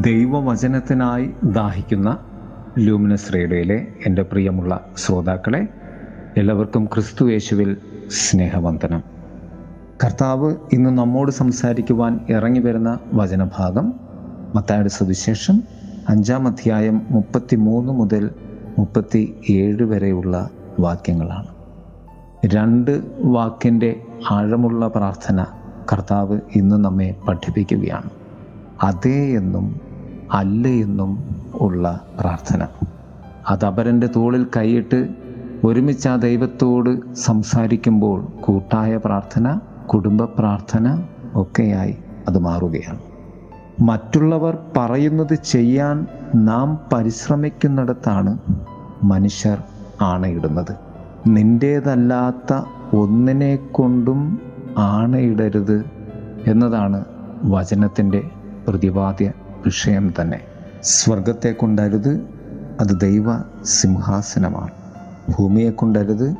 ദൈവവചനത്തിനായി ദാഹിക്കുന്ന luminous റേഡിയോയിലെ എന്റെ പ്രിയമുള്ള ശ്രോതാക്കളെ എല്ലാവർക്കും ക്രിസ്തു യേശുവിൽ സ്നേഹവന്ദനം. കർത്താവ് ഇന്ന് നമ്മോട് സംസാരിക്കുവാൻ ഇറങ്ങി വരുന്ന വചനഭാഗം മത്തായുടെ സുവിശേഷം അഞ്ചാം അധ്യായം മുപ്പത്തി മൂന്ന് മുതൽ മുപ്പത്തി ഏഴ് വരെയുള്ള വാക്യങ്ങളാണ്. രണ്ട് വാക്കിന്റെ ആഴമുള്ള പ്രാർത്ഥന കർത്താവ് ഇന്ന് നമ്മെ പഠിപ്പിക്കുകയാണ്. അതേ എന്നും അല്ല എന്നും ഉള്ള പ്രാർത്ഥന. അതപരന്റെ തോളിൽ കൈയിട്ട് ഒരുമിച്ച് ആ ദൈവത്തോട് സംസാരിക്കുമ്പോൾ കൂട്ടായ പ്രാർത്ഥന കുടുംബ പ്രാർത്ഥന ഒക്കെയായി അത് മാറുകയാണ്. മറ്റുള്ളവർ പറയുന്നത് ചെയ്യാൻ നാം പരിശ്രമിക്കുന്നിടത്താണ് മനുഷ്യർ ആണയിടുന്നത്. നിന്റേതല്ലാത്ത ഒന്നിനെ കൊണ്ടും ആണയിടരുത് എന്നതാണ് വചനത്തിന്റെ പ്രതിപാദ്യ. വിഷയം തന്നെ. സ്വർഗത്തെ കൊണ്ടരുത് അത് ദൈവ സിംഹാസനമാണ്. ഭൂമിയെ കൊണ്ടരുത്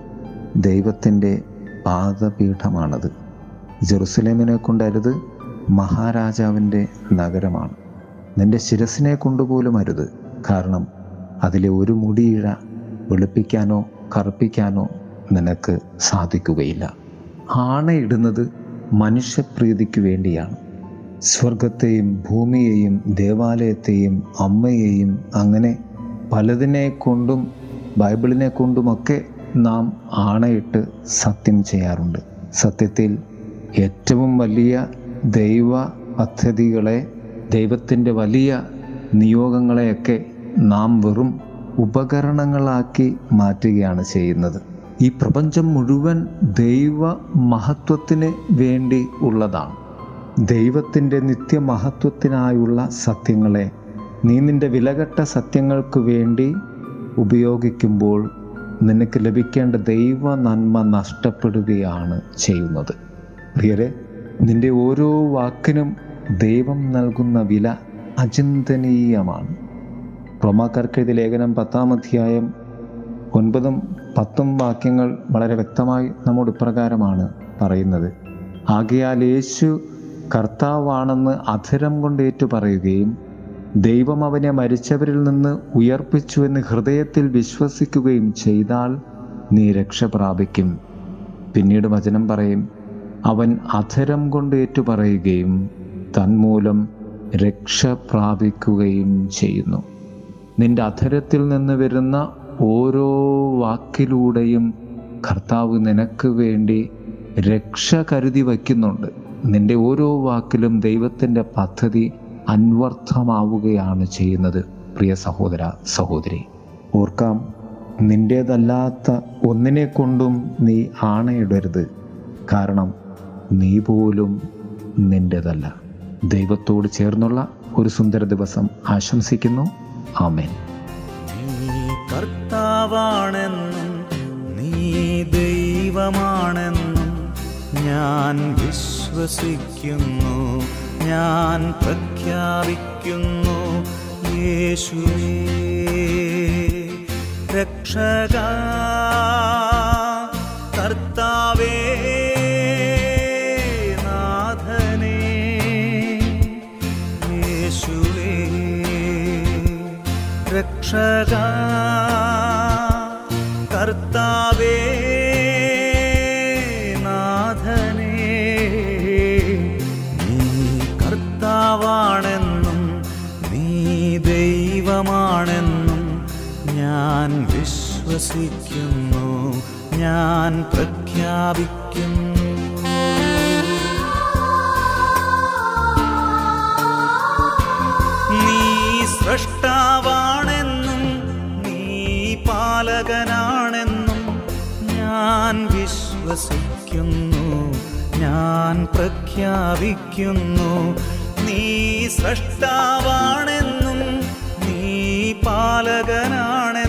ദൈവത്തിന്റെ പാദപീഠമാണത്. ജെറുസലേമിനെ കൊണ്ടരുത് മഹാരാജാവിന്റെ നഗരമാണ്. നിന്റെ ശിരസിനെ കൊണ്ടുപോലും അരുത്. കാരണം അതിലെ ഒരു മുടിയിഴ വെളുപ്പിക്കാനോ കറുപ്പിക്കാനോ നിനക്ക് സാധിക്കുകയില്ല. ആണയിടുന്നത് മനുഷ്യപ്രീതിക്ക് വേണ്ടിയാണ്. സ്വർഗത്തെയും ഭൂമിയെയും ദേവാലയത്തെയും അമ്മയെയും അങ്ങനെ പലതിനെ കൊണ്ടും ബൈബിളിനെ കൊണ്ടുമൊക്കെ നാം ആണയിട്ട് സത്യം ചെയ്യാറുണ്ട്. സത്യത്തിൽ ഏറ്റവും വലിയ ദൈവ പദ്ധതികളെ ദൈവത്തിന്റെ വലിയ നിയോഗങ്ങളെയൊക്കെ നാം വെറും ഉപകരണങ്ങളാക്കി മാറ്റുകയാണ് ചെയ്യുന്നത്. ഈ പ്രപഞ്ചം മുഴുവൻ ദൈവ മഹത്വത്തിന് വേണ്ടി ഉള്ളതാണ്. ദൈവത്തിന്റെ നിത്യമഹത്വത്തിനായുള്ള സത്യങ്ങളെ നീ നിന്റെ വിലകെട്ട സത്യങ്ങൾക്ക് വേണ്ടി ഉപയോഗിക്കുമ്പോൾ നിനക്ക് ലഭിക്കേണ്ട ദൈവ നന്മ നഷ്ടപ്പെടുകയാണ് ചെയ്യുന്നത്. പ്രിയരെ നിന്റെ ഓരോ വാക്കിനും ദൈവം നൽകുന്ന വില അചിന്തനീയമാണ്. റോമാക്കാർക്കെഴുതിയ ലേഖനം പത്താം അധ്യായം ഒൻപതും പത്തും വാക്യങ്ങൾ വളരെ വ്യക്തമായി നമ്മോട് ഇപ്രകാരമാണ് പറയുന്നത്. ആകയാൽ യേശു കർത്താവാണെന്ന് അധരം കൊണ്ട് ഏറ്റു പറയുകയും ദൈവം അവനെ മരിച്ചവരിൽ നിന്ന് ഉയർപ്പിച്ചുവെന്ന് ഹൃദയത്തിൽ വിശ്വസിക്കുകയും ചെയ്താൽ നീ രക്ഷ പ്രാപിക്കും. പിന്നീട് വചനം പറയും അവൻ അധരം കൊണ്ട് ഏറ്റുപറയുകയും തന്മൂലം രക്ഷ പ്രാപിക്കുകയും ചെയ്യുന്നു. നിന്റെ അധരത്തിൽ നിന്ന് വരുന്ന ഓരോ വാക്കിലൂടെയും കർത്താവ് നിനക്ക് വേണ്ടി രക്ഷ കരുതി വയ്ക്കുന്നുണ്ട്. നിന്റെ ഓരോ വാക്കിലും ദൈവത്തിന്റെ പദ്ധതി അന്വർത്ഥമാവുകയാണ് ചെയ്യുന്നത്. പ്രിയ സഹോദര സഹോദരി ഓർക്കാം നിന്റേതല്ലാത്ത ഒന്നിനെ കൊണ്ടും നീ ആണയിടരുത്. കാരണം നീ പോലും നിന്റേതല്ല ദൈവത്തോട് ചേർന്നുള്ള ഒരു സുന്ദര ദിവസം ആശംസിക്കുന്നു. ആമേൻ. കർത്താവാണെന്നും നീ ദൈവമാണെന്നും ഞാൻ വിശ്വസിക്കുന്നു. ഞാൻ പ്രഖ്യാപിക്കുന്നു യേശുവേ രക്ഷക കർത്താവേ രക്ഷക കർത്താവേ വിശ്വസിക്കുന്നു ഞാൻ പ്രഖ്യാപിക്കുന്നു. നീ സൃഷ്ടാവാണെന്നും നീ പാലകനാണെന്നും ഞാൻ വിശ്വസിക്കുന്നു. ഞാൻ പ്രഖ്യാപിക്കുന്നു. നീ സൃഷ്ടാവാണെന്നും നീ പാലകനാണെന്നും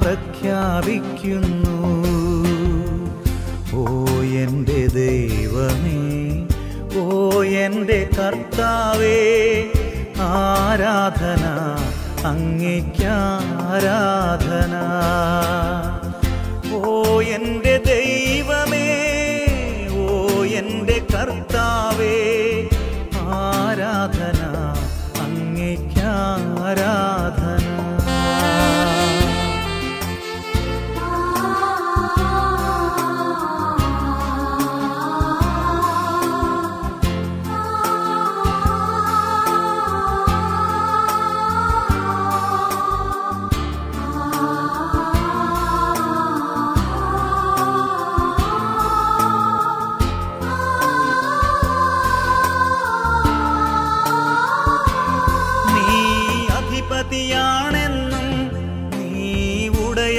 പ്രഖ്യാപിക്കുന്നു. ഓ എന്റെ ദൈവമേ ഓ എന്റെ കർത്താവേ ആരാധന അങ്ങേക്കാരാധന. ഓ എന്റെ ദൈവമേ ഓ എന്റെ കർത്താവേ ആരാധന അങ്ങേക്കാരാധന.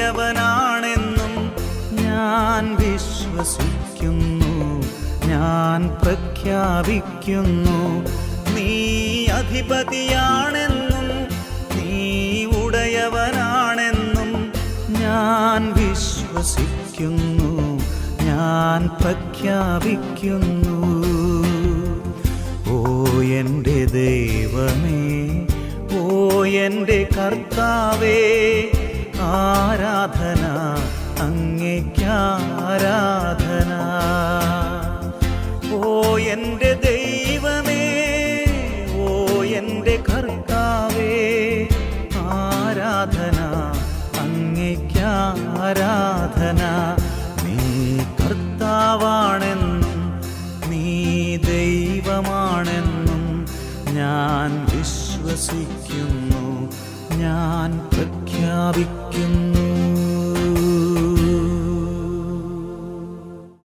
ഉടയവനാണെന്നും ഞാൻ വിശ്വസിക്കുന്നു ഞാൻ പ്രഖ്യാപിക്കുന്നു. നീ അധിപതിയാണെന്നും നീ ഉടയവനാണെന്നും ഞാൻ വിശ്വസിക്കുന്നു ഞാൻ പ്രഖ്യാപിക്കുന്നു. ഓ എന്റെ ദൈവമേ ഓ എന്റെ കർത്താവേ ആരാധന അങ്ങേക്കാരാധന. ഓ എന്റെ ദൈവമേ ഓ എന്റെ കർത്താവേ ആരാധന അങ്ങേക്കാരാധന. നീ കർത്താവാണെന്നും നീ ദൈവമാണെന്നും ഞാൻ വിശ്വസിക്കുന്നു. ഞാൻ പ്രഖ്യാപിക്കുന്നു.